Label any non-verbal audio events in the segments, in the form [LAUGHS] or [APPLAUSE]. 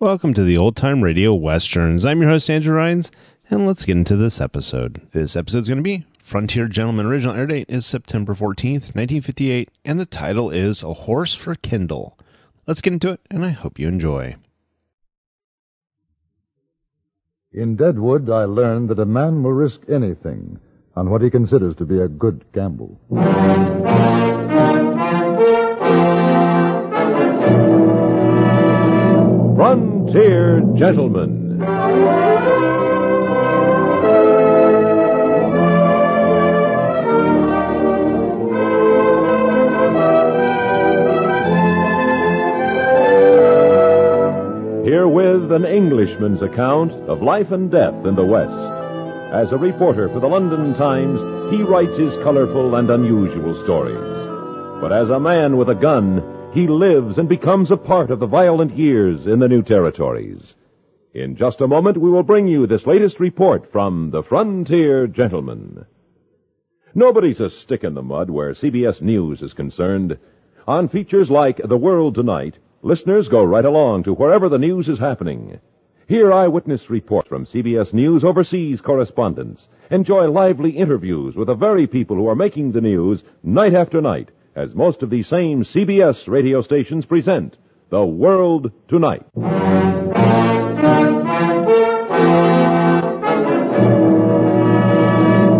Welcome to the Old Time Radio Westerns. I'm your host, Andrew Rhynes, and let's get into this episode. This episode is going to be Frontier Gentleman. Original air date is September 14th, 1958, and the title is A Horse for Kendall. Let's get into it, and I hope you enjoy. In Deadwood, I learned that a man will risk anything on what he considers to be a good gamble. Frontier Gentleman. Herewith an Englishman's account of life and death in the West. As a reporter for the London Times, he writes his colorful and unusual stories. But as a man with a gun, he lives and becomes a part of the violent years in the new territories. In just a moment, we will bring you this latest report from the Frontier Gentleman. Nobody's a stick in the mud where CBS News is concerned. On features like The World Tonight, listeners go right along to wherever the news is happening. Hear eyewitness reports from CBS News overseas correspondents. Enjoy lively interviews with the very people who are making the news night after night as most of these same CBS radio stations present The World Tonight.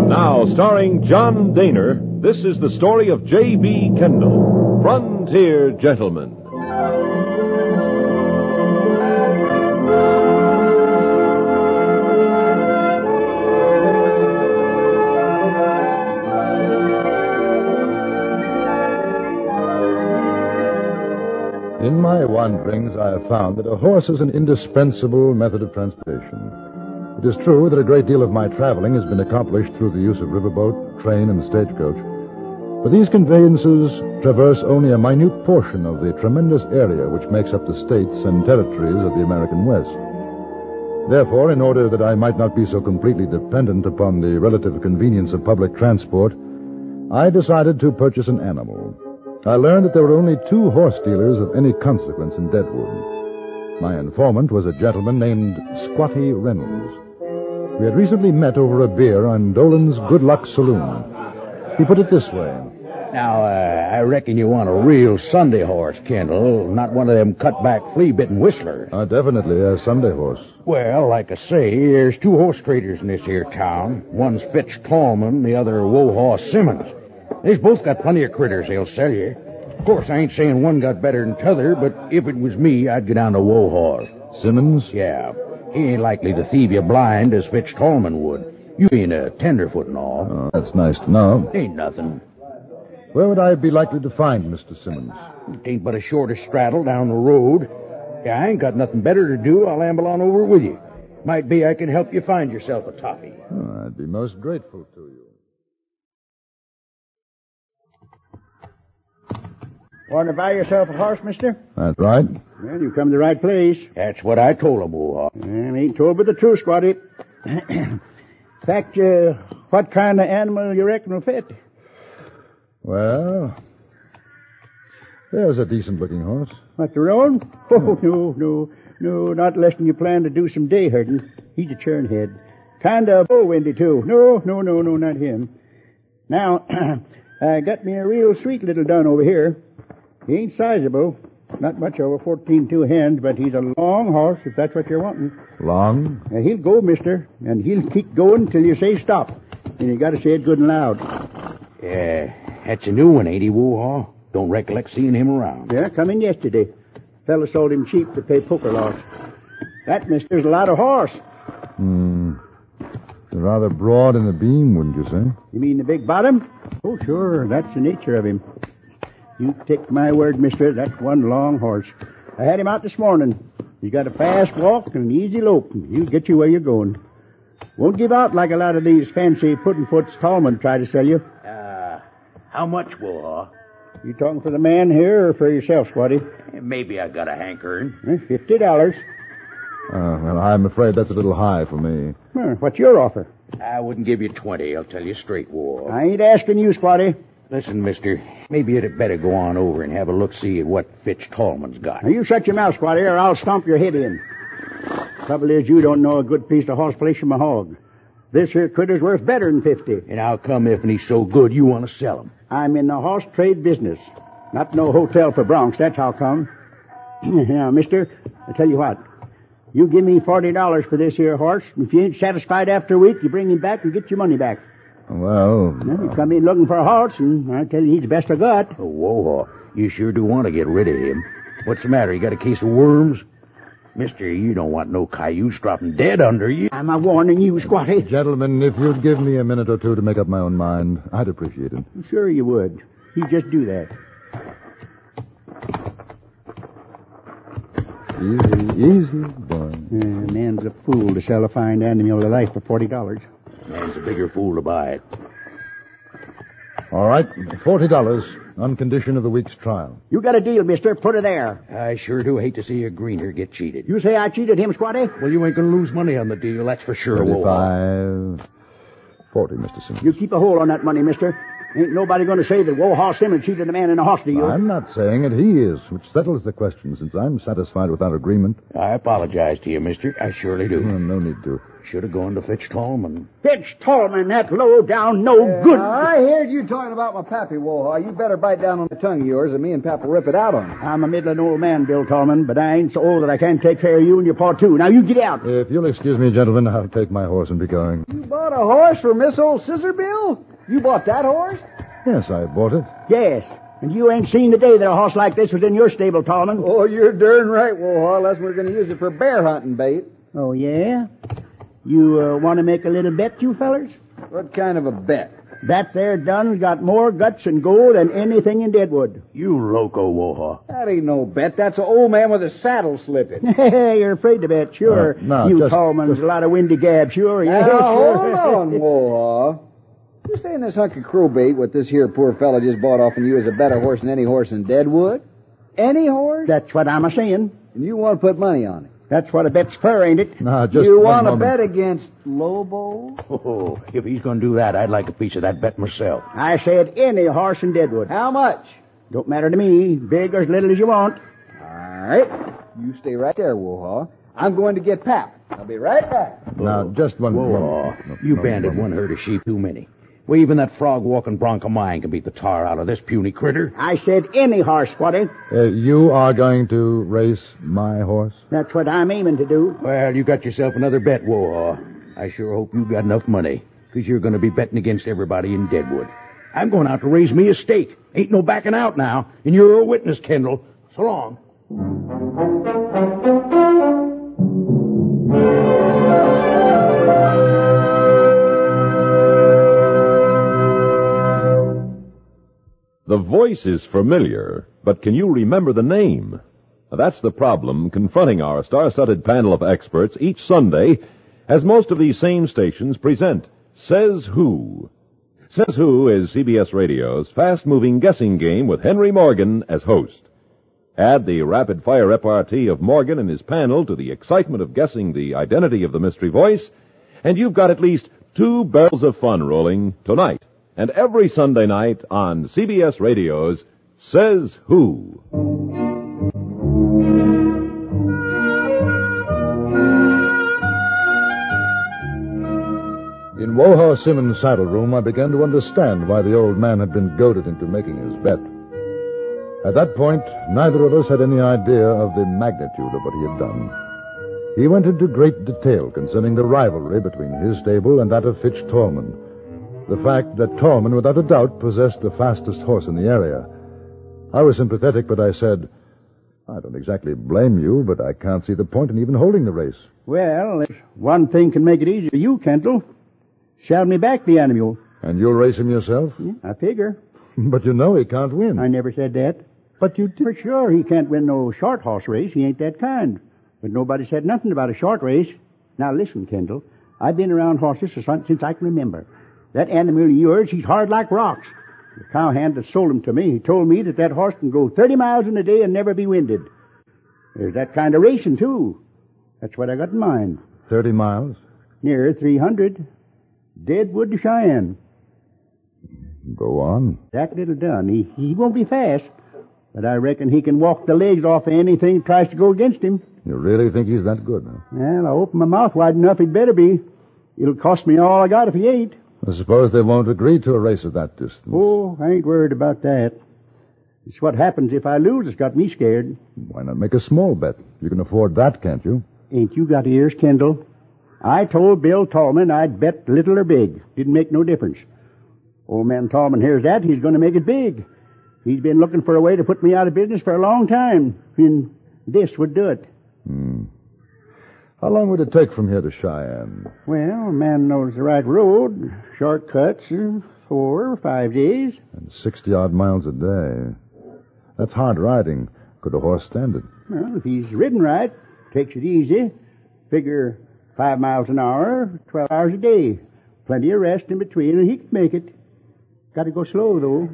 Now, starring John Dehner, this is the story of J.B. Kendall, Frontier Gentleman. Wanderings, I have found that a horse is an indispensable method of transportation. It is true that a great deal of my traveling has been accomplished through the use of riverboat, train, and stagecoach. But these conveyances traverse only a minute portion of the tremendous area which makes up the states and territories of the American West. Therefore, in order that I might not be so completely dependent upon the relative convenience of public transport, I decided to purchase an animal. I learned that there were only two horse dealers of any consequence in Deadwood. My informant was a gentleman named Squatty Reynolds. We had recently met over a beer on Dolan's Good Luck Saloon. He put it this way. Now, uh, I reckon you want a real Sunday horse, Kendall, not one of them cut-back, flea-bitten whistlers. Uh, definitely a Sunday horse. Well, like I say, there's two horse traders in this here town. One's Fitch Coleman, the other Wohaw Simmons. They's both got plenty of critters they'll sell you. Of course, I ain't saying one got better than t'other, but if it was me, I'd go down to Wohaw. Simmons? Yeah, he ain't likely to thieve you blind as Fitch Tallman would. You being a tenderfoot and all. Oh, that's nice to know. Ain't nothing. Where would I be likely to find Mr. Simmons? It ain't but a shorter straddle down the road. Yeah, I ain't got nothing better to do. I'll amble on over with you. Might be I can help you find yourself a toppy. Oh, I'd be most grateful to you. Want to buy yourself a horse, mister? That's right. Well, you come to the right place. That's what I told him, Wohaw. And ain't told but the truth, Squatty. [CLEARS THROAT] Fact, uh, what kind of animal you reckon will fit? Well, there's a decent looking horse. What, the roan? Oh, [LAUGHS] no, no, no, not unless you plan to do some day herding. He's a churn head. Kind of bull-windy, too. No, no, no, no, not him. Now, [CLEARS THROAT] I got me a real sweet little dun over here. He ain't sizable. Not much over 14 two hands, but he's a long horse, if that's what you're wanting. Long? Now, he'll go, mister, and he'll keep going till you say stop. And you gotta say it good and loud. Yeah, that's a new one, ain't he, Wohaw? Don't recollect seeing him around. Yeah, come in yesterday. Fella sold him cheap to pay poker loss. That, mister's a lot of horse. Hmm. Rather broad in the beam, wouldn't you say? You mean the big bottom? Oh, sure. That's the nature of him. You take my word, mister, that's one long horse. I had him out this morning. He's got a fast walk and an easy lope. He'll get you where you're going. Won't give out like a lot of these fancy pudding-foots Tallman try to sell you. Uh, how much, Wohaw? You talking for the man here or for yourself, Squatty? Maybe I got a hankering. Eh, Fifty dollars. Uh, well, I'm afraid that's a little high for me. Huh, what's your offer? I wouldn't give you twenty, I'll tell you straight, Wohaw. I ain't asking you, Squatty. Listen, mister, maybe you'd better go on over and have a look-see at what Fitch Tallman's got. Now you shut your mouth, Squatty, or I'll stomp your head in. Trouble is, you don't know a good piece of horse flesh from a hog. This here critter's worth better than fifty. And how come if he's so good you want to sell him? I'm in the horse trade business. Not no hotel for broncs, that's how come. [CLEARS THROAT] now, mister, I tell you what. You give me forty dollars for this here horse. If you ain't satisfied after a week, you bring him back and get your money back. Well, Now, you come in looking for a horse, and I tell you he's the best I got. Oh, Wohaw, you sure do want to get rid of him. What's the matter? You got a case of worms? Mister, you don't want no cayuse dropping dead under you. I'm a warning you, Squatty. gentlemen, if you'd give me a minute or two to make up my own mind, I'd appreciate it. Sure you would. You just do that. Easy, easy, boy. Uh, man's a fool to sell a fine animal of life for forty dollars. Man's a bigger fool to buy it. All right, forty dollars on condition of the week's trial. You got a deal, mister. Put it there. I sure do hate to see a greener get cheated. You say I cheated him, Squatty? Well, you ain't gonna lose money on the deal, that's for sure, Wohaw. Thirty-five, forty, Mister Simmons. You keep a hold on that money, mister. Ain't nobody going to say that Wohaw Simmons cheated a man in a horse deal. I'm not saying it. He is, which settles the question. Since I'm satisfied with our agreement, I apologize to you, mister. I surely do. well, no need to. Should have gone to Fitch Tallman. Fitch Tallman, that low down, no good. Uh, I heard you talking about my pappy, Wohaw. You better bite down on the tongue of yours, and me and Pap will rip it out on you. I'm a middling old man, Bill Tallman, but I ain't so old that I can't take care of you and your pa too. Now you get out. If you'll excuse me, gentlemen, I'll take my horse and be going. You bought a horse for Miss Old Scissor Bill? You bought that horse? Yes, I bought it. Yes. And you ain't seen the day that a horse like this was in your stable, Tallman. Oh, you're darn right, Wohaw, unless we're going to use it for bear hunting bait. Oh, yeah? You uh, want to make a little bet, you fellers? What kind of a bet? That there dun's got more guts and gold than anything in Deadwood. You loco, Wohaw. That ain't no bet. That's an old man with a saddle slipping. [LAUGHS] Hey, you're afraid to bet, sure. Uh, no, you just- Tallman's a lot of windy gab, sure. Yeah, Now, sure. hold on, [LAUGHS] Wohaw. You saying this hunk of crowbait, what this here poor fellow just bought off of you, is a better horse than any horse in Deadwood? Any horse? That's what I'm a saying. And you want to put money on it? That's what a bet's for, ain't it? Now, just you want to bet against Lobo? Oh, if he's gonna do that, I'd like a piece of that bet myself. I said any horse in Deadwood. How much? Don't matter to me, big or as little as you want. All right. You stay right there, Wohaw. I'm going to get Pap. I'll be right back. Now, just one. Whoa, one- no, you no, banded no. one herd of sheep too many. Well, even that frog-walking bronc of mine can beat the tar out of this puny critter. I said any horse, Squatty. Uh, you are going to race my horse? That's what I'm aiming to do. Well, you got yourself another bet, Wohaw. I sure hope you got enough money, because you're going to be betting against everybody in Deadwood. I'm going out to raise me a stake. Ain't no backing out now, and you're a witness, Kendall. So long. The voice is familiar, but can you remember the name? That's the problem confronting our star-studded panel of experts each Sunday as most of these same stations present Says Who. Says Who is CBS Radio's fast-moving guessing game with Henry Morgan as host. Add the rapid-fire repartee of Morgan and his panel to the excitement of guessing the identity of the mystery voice, and you've got at least two barrels of fun rolling tonight and every Sunday night on CBS Radio's Says Who. In Wohaw Simmons' saddle room, I began to understand why the old man had been goaded into making his bet. At that point, neither of us had any idea of the magnitude of what he had done. He went into great detail concerning the rivalry between his stable and that of Fitch Tallman. The fact that Tallman, without a doubt, possessed the fastest horse in the area. I was sympathetic, but I said, I don't exactly blame you, but I can't see the point in even holding the race. Well, if one thing can make it easy for you, Kendall. Saddle me back the animal. And you'll race him yourself? I figure. [LAUGHS] But you know he can't win. I never said that. But you did. For sure, he can't win no short horse race. He ain't that kind. But nobody said nothing about a short race. Now listen, Kendall. I've been around horses since I can remember. That animal of yours, he's hard like rocks. The cowhand that sold him to me, he told me that that horse can go 30 miles in a day and never be winded. There's that kind of racing, too. That's what I got in mind. 30 miles? Near 300. Deadwood to Cheyenne. Go on. That little dun. He, he won't be fast, but I reckon he can walk the legs off of anything that tries to go against him. You really think he's that good? Huh? Well, I open my mouth wide enough, he'd better be. It'll cost me all I got if he ain't. I suppose they won't agree to a race at that distance. Oh, I ain't worried about that. It's what happens if I lose that's got me scared. Why not make a small bet? You can afford that, can't you? Ain't you got ears, Kendall? I told Bill Tallman I'd bet little or big. Didn't make no difference. Old man Tallman hears that, he's going to make it big. He's been looking for a way to put me out of business for a long time, and this would do it. How long would it take from here to Cheyenne? Well, a man knows the right road. Shortcuts, uh, four or five days. And 60 odd miles a day. That's hard riding. Could a horse stand it? Well, if he's ridden right, takes it easy, figure five miles an hour, 12 hours a day. Plenty of rest in between, and he can make it. Got to go slow, though.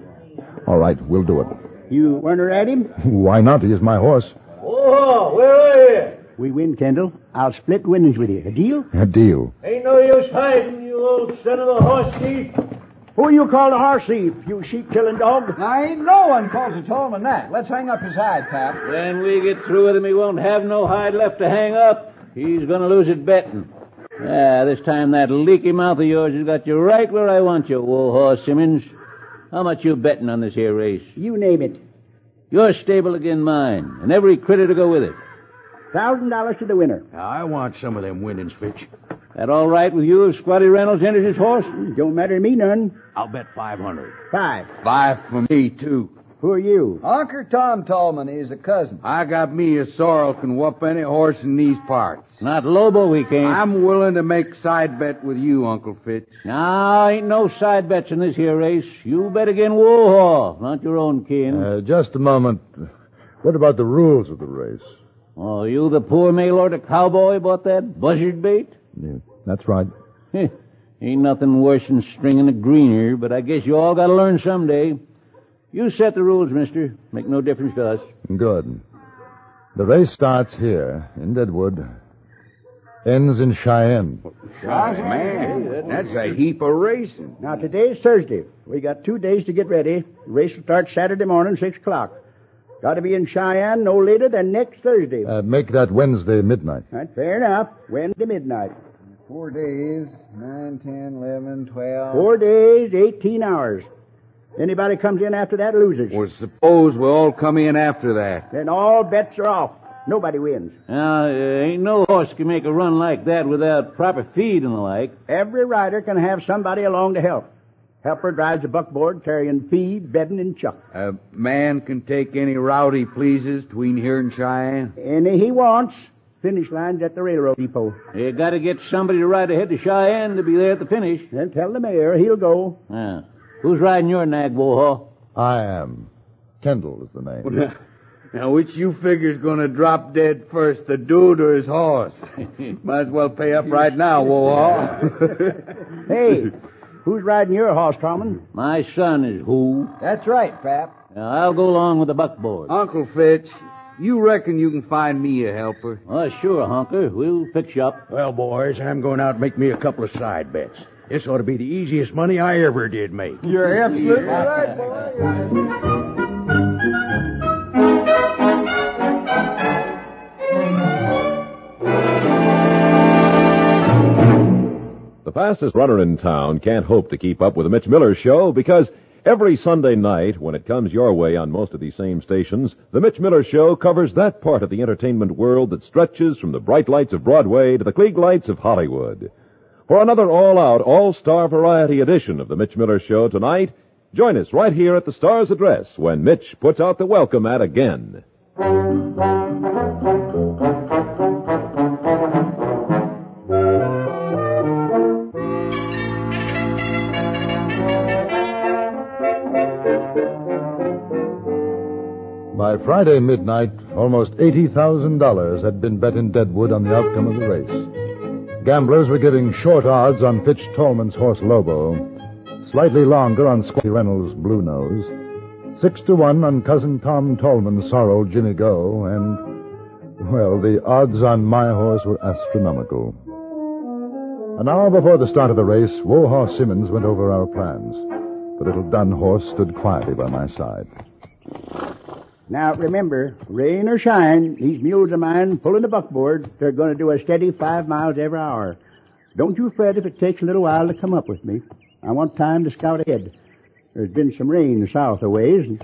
All right, we'll do it. You want to ride him? [LAUGHS] Why not? He is my horse. Oh, where are you? We win, Kendall. I'll split winnings with you. A deal? A deal. Ain't no use hiding, you old son of a horse thief. Who you call a horse thief, you sheep-killing dog? I ain't no one calls a Tallman that. Let's hang up his hide, Pap. When we get through with him, he won't have no hide left to hang up. He's gonna lose it betting. Ah, this time that leaky mouth of yours has got you right where I want you, Warhorse Simmons. How much you betting on this here race? You name it. Your stable again mine, and every critter to go with it. Thousand dollars to the winner. I want some of them winnings, Fitch. That all right with you if Squatty Reynolds enters his horse? Don't matter to me none. I'll bet 500. Five. Five for me, too. Who are you? Uncle Tom Tallman, he's a cousin. I got me a sorrel can whoop any horse in these parts. Not Lobo, we can't. I'm willing to make side bet with you, Uncle Fitch. No, ain't no side bets in this here race. You bet again Woolhaw, not your own kin. Uh, just a moment. What about the rules of the race? Oh, you the poor mail order cowboy bought that buzzard bait? Yeah, that's right. Ain't nothing worse than stringing a greener, but I guess you all gotta learn someday. You set the rules, mister. Make no difference to us. Good. The race starts here, in Deadwood. Ends in Cheyenne. man, that's a heap of racing. Now, today's Thursday. We got two days to get ready. The race will start Saturday morning, 6 o'clock. Got to be in Cheyenne no later than next Thursday. Uh, make that Wednesday midnight. Right, fair enough. Wednesday midnight. Four days, nine, ten, eleven, twelve. Four days, 18 hours. Anybody comes in after that loses. Well, suppose we all come in after that. Then all bets are off. Nobody wins. Now, uh, ain't no horse can make a run like that without proper feed and the like. Every rider can have somebody along to help. Helper drives a buckboard carrying feed, bedding, and chuck. A man can take any route he pleases between here and Cheyenne. Any he wants. Finish line's at the railroad depot. You gotta get somebody to ride ahead to Cheyenne to be there at the finish. Then tell the mayor he'll go. Ah. Who's riding your nag, Woolhaw? I am. Kendall is the name. [LAUGHS] Now, which you figure's gonna drop dead first, the dude or his horse? [LAUGHS] Might as well pay up right now, Woolhaw. Hey, [LAUGHS] who's riding your horse, Tommen? My son is who? That's right, Pap. Now, I'll go along with the buckboard. Uncle Fitch, you reckon you can find me a helper? Oh, sure, Honker. We'll fix you up. Well, boys, I'm going out and make me a couple of side bets. This ought to be the easiest money I ever did make. You're absolutely right, boy. Fastest runner in town can't hope to keep up with the Mitch Miller Show because every Sunday night, when it comes your way on most of these same stations, the Mitch Miller Show covers that part of the entertainment world that stretches from the bright lights of Broadway to the Klieg lights of Hollywood. For another all-out, all-star variety edition of the Mitch Miller Show tonight, join us right here at the Star's address when Mitch puts out the welcome ad again. By Friday midnight, almost $80,000 had been bet in Deadwood on the outcome of the race. Gamblers were giving short odds on Fitch Tolman's horse Lobo, slightly longer on Squatty Reynolds' Blue Nose, six to one on cousin Tom Tolman's sorrel Jimmy Go, and, well, the odds on my horse were astronomical. An hour before the start of the race, Wohaw Simmons went over our plans. The little dun horse stood quietly by my side. Now remember, rain or shine, these mules of mine pulling the buckboard, they're going to do a steady five miles every hour. Don't you fret if it takes a little while to come up with me. I want time to scout ahead. There's been some rain south a ways, and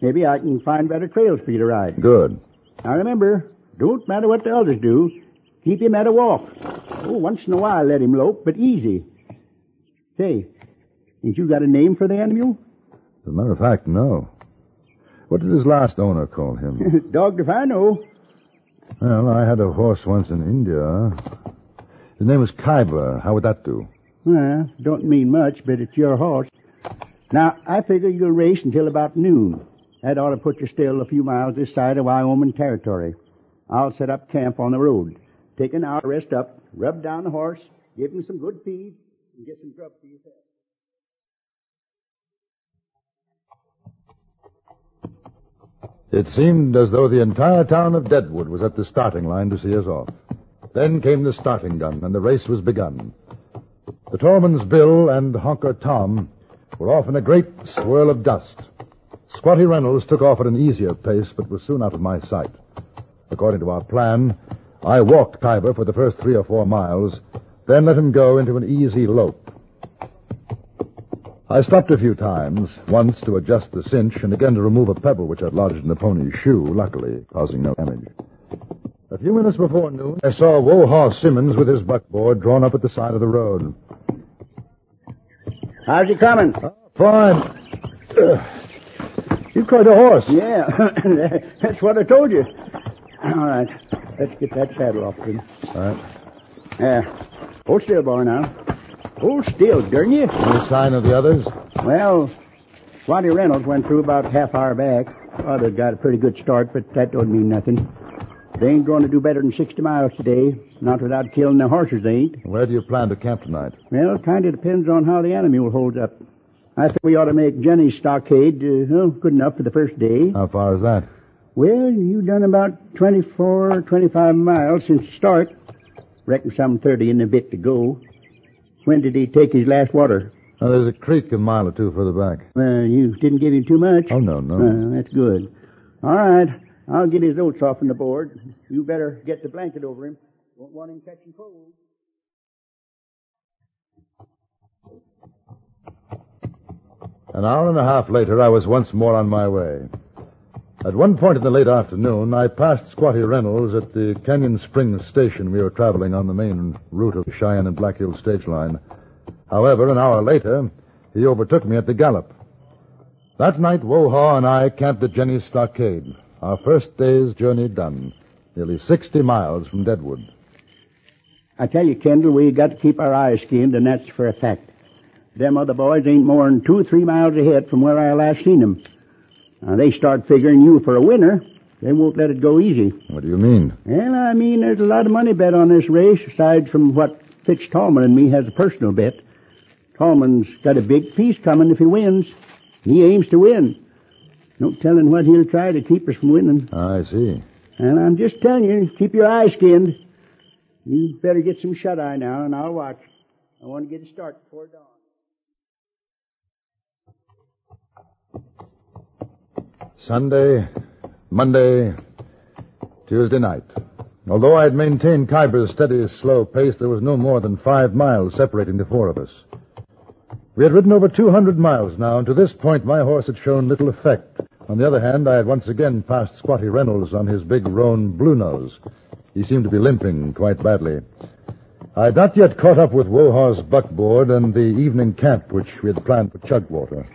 maybe I can find better trails for you to ride. Good. Now remember, don't matter what the others do, keep him at a walk. Oh, once in a while let him lope, but easy. Say, ain't you got a name for the animal? As a matter of fact, no. What did his last owner call him? [LAUGHS] Dogged if I know. well, I had a horse once in India. His name was Khyber. How would that do? Well, don't mean much, but it's your horse. Now, I figure you'll race until about noon. That ought to put you still a few miles this side of Wyoming territory. I'll set up camp on the road. Take an hour, rest up, rub down the horse, give him some good feed, and get some grub for yourself. It seemed as though the entire town of Deadwood was at the starting line to see us off. Then came the starting gun, and the race was begun. The Tolman's Bill and Honker Tom were off in a great swirl of dust. Squatty Reynolds took off at an easier pace, but was soon out of my sight. According to our plan, I walked Khyber for the first three or four miles, then let him go into an easy lope. I stopped a few times, once to adjust the cinch and again to remove a pebble which had lodged in the pony's shoe, luckily causing no damage. A few minutes before noon, I saw Wohaw Simmons with his buckboard drawn up at the side of the road. How's he coming? Uh, fine. Uh, you quite a horse. Yeah, [COUGHS] that's what I told you. All right, let's get that saddle off him. All right. Yeah. Hold still, boy, now. Hold still, darn you. Any sign of the others? Well, Swanee Reynolds went through about half hour back. Others got a pretty good start, but that don't mean nothing. They ain't going to do better than 60 miles today. Not without killing their horses, they ain't. Where do you plan to camp tonight? Well, it kind of depends on how the animal holds up. I think we ought to make Jenny's stockade uh, well, good enough for the first day. How far is that? Well, you've done about 24, 25 miles since the start. Reckon some 30 and a bit to go. When did he take his last water? Now, there's a creek a mile or two further back. Well, you didn't give him too much. Oh, no, no. Uh, that's good. All right. I'll get his oats off on the board. You better get the blanket over him. Won't want him catching cold. An hour and a half later, I was once more on my way. At one point in the late afternoon, I passed Squatty Reynolds at the Canyon Springs station we were traveling on the main route of the Cheyenne and Black Hills stage line. However, an hour later, he overtook me at the gallop. That night, Wohaw and I camped at Jenny's Stockade, our first day's journey done, nearly 60 miles from Deadwood. I tell you, Kendall, we got to keep our eyes skinned, and that's for a fact. Them other boys ain't more'n two or three miles ahead from where I last seen them. Now, they start figuring you for a winner. They won't let it go easy. What do you mean? Well, I mean, there's a lot of money bet on this race, aside from what Fitch Tallman and me has a personal bet. Tallman's got a big piece coming if he wins. He aims to win. No telling what he'll try to keep us from winning. I see. And I'm just telling you, keep your eyes skinned. You better get some shut eye now, and I'll watch. I want to get a start before dawn. Sunday, Monday, Tuesday night. Although I had maintained Khyber's steady, slow pace, there was no more than five miles separating the four of us. We had ridden over 200 miles now, and to this point my horse had shown little effect. On the other hand, I had once again passed Squatty Reynolds on his big roan Blue Nose. He seemed to be limping quite badly. I had not yet caught up with Wohaw's buckboard and the evening camp which we had planned for Chugwater.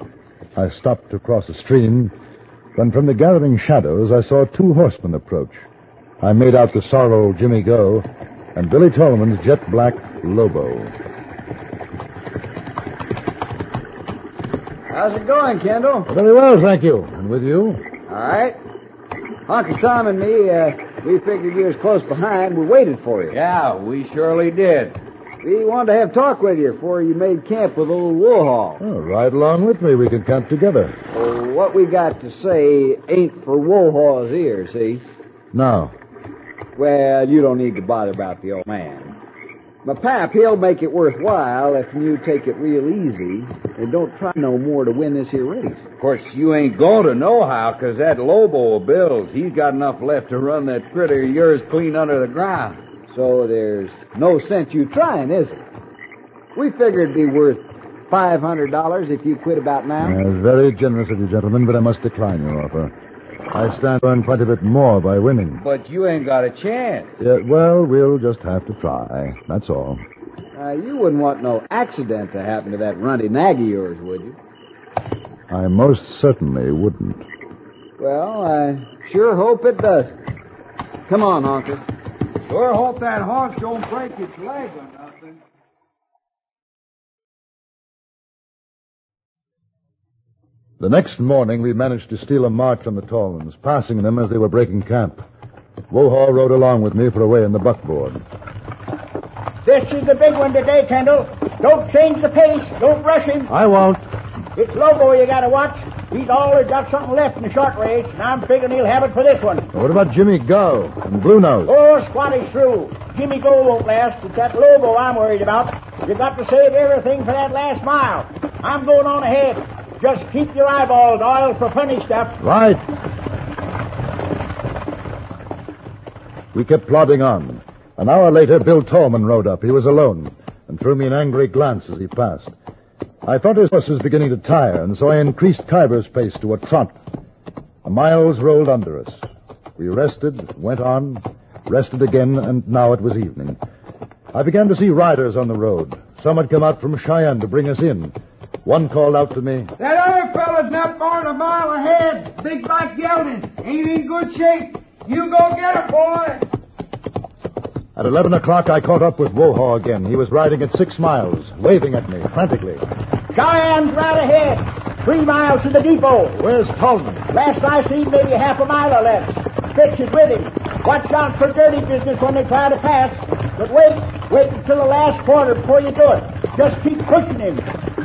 I stopped to cross a stream when from the gathering shadows I saw two horsemen approach. I made out the sorrel Jimmy Go and Billy Tolman's jet black Lobo. How's it going, Kendall? Very well, thank you. And with you? All right. Uncle Tom and me, uh, we figured you was close behind. We waited for you. Yeah, we surely did. We wanted to have talk with you before you made camp with old Woolhaul. Oh, ride along with me. We can camp together. Well, what we got to say ain't for Woolhaul's ears, see? No. Well, you don't need to bother about the old man. My pap, he'll make it worthwhile if you take it real easy and don't try no more to win this here race. Of course, you ain't going to know how, 'cause that Lobo of Bill's, he's got enough left to run that critter of yours clean under the ground. So there's no sense you trying, is it? We figured it'd be worth five hundred dollars if you quit about now. uh, very generous of you, gentlemen, but I must decline your offer. I stand to earn quite a bit more by winning. But you ain't got a chance. Yeah, well, we'll just have to try. That's all. Uh, you wouldn't want no accident to happen to that runty nag of yours, would you? I most certainly wouldn't. Well, I sure hope it doesn't. Come on, Uncle. Sure hope that horse don't break its leg or nothing. The next morning, we managed to steal a march on the Tallmans, passing them as they were breaking camp. Wohaw rode along with me for a way in the buckboard. This is the big one today, Kendall. Don't change the pace. Don't rush him. I won't. It's Lobo you gotta watch. He's always got something left in the short race, and I'm figuring he'll have it for this one. What about Jimmy Go and Blue Nose? Oh, Squatty's through. Jimmy Go won't last. It's that Lobo I'm worried about. You've got to save everything for that last mile. I'm going on ahead. Just keep your eyeballs oiled for funny stuff. Right. We kept plodding on. An hour later, Bill Tallman rode up. He was alone and threw me an angry glance as he passed. I thought his horse was beginning to tire, and so I increased Khyber's pace to a trot. The miles rolled under us. We rested, went on, rested again, and now it was evening. I began to see riders on the road. Some had come out from Cheyenne to bring us in. One called out to me, That other fella's not more than a mile ahead. Big black gelding. Ain't in good shape. You go get him, boy. At 11 o'clock, I caught up with Wohaw again. He was riding at six miles, waving at me frantically. Cheyenne's right ahead. Three miles to the depot. Where's Tallman? Last I seen, maybe half a mile or less. Fitch is with him. Watch out for dirty business when they try to pass. But wait, wait until the last quarter before you do it. Just keep pushing him.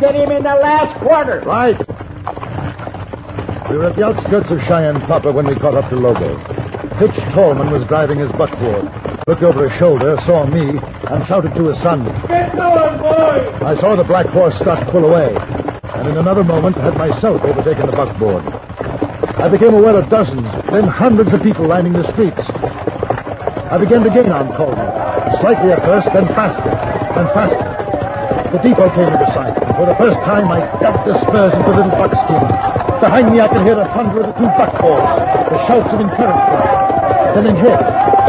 Get him in the last quarter. Right. We were at the outskirts of Cheyenne proper when we caught up to Lobo. Fitch Tallman was driving his buckboard, looked over his shoulder, saw me, and shouted to his son. Get going, boy! I saw the black horse start to pull away, and in another moment had myself overtaken the buckboard. I became aware of dozens, then hundreds of people lining the streets. I began to gain on Coleman, slightly at first, then faster, and faster. The depot came into sight, and for the first time I dug the spurs into little buckskin. Behind me I could hear the thunder of the two buckboards, the shouts of encouragement. Then ahead, a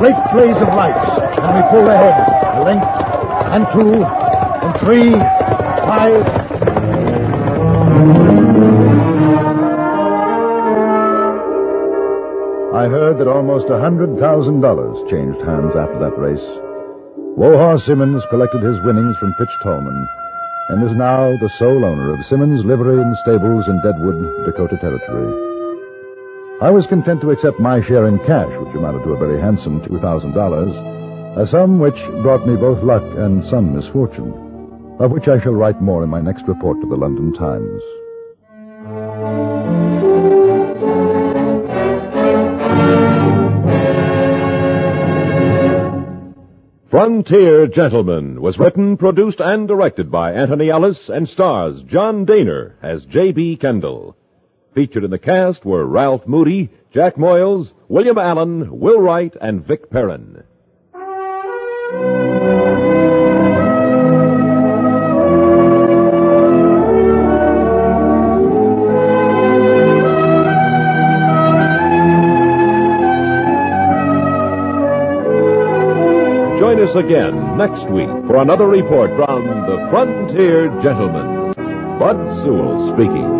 great blaze of lights, and we pulled ahead, a length, and two, and three, five, I heard that almost a hundred thousand dollars changed hands after that race. Wohaw Simmons collected his winnings from Fitch Tallman and is now the sole owner of Simmons Livery and Stables in Deadwood, Dakota Territory. I was content to accept my share in cash, which amounted to a very handsome $2,000, a sum which brought me both luck and some misfortune, of which I shall write more in my next report to the London Times. Frontier Gentleman was written, produced, and directed by Antony Ellis and stars John Dehner as J.B. Kendall. Featured in the cast were Ralph Moody, Jack Moyles, William Allen, Will Wright, and Vic Perrin. Join us again next week for another report from the Frontier Gentleman. Bud Sewell speaking.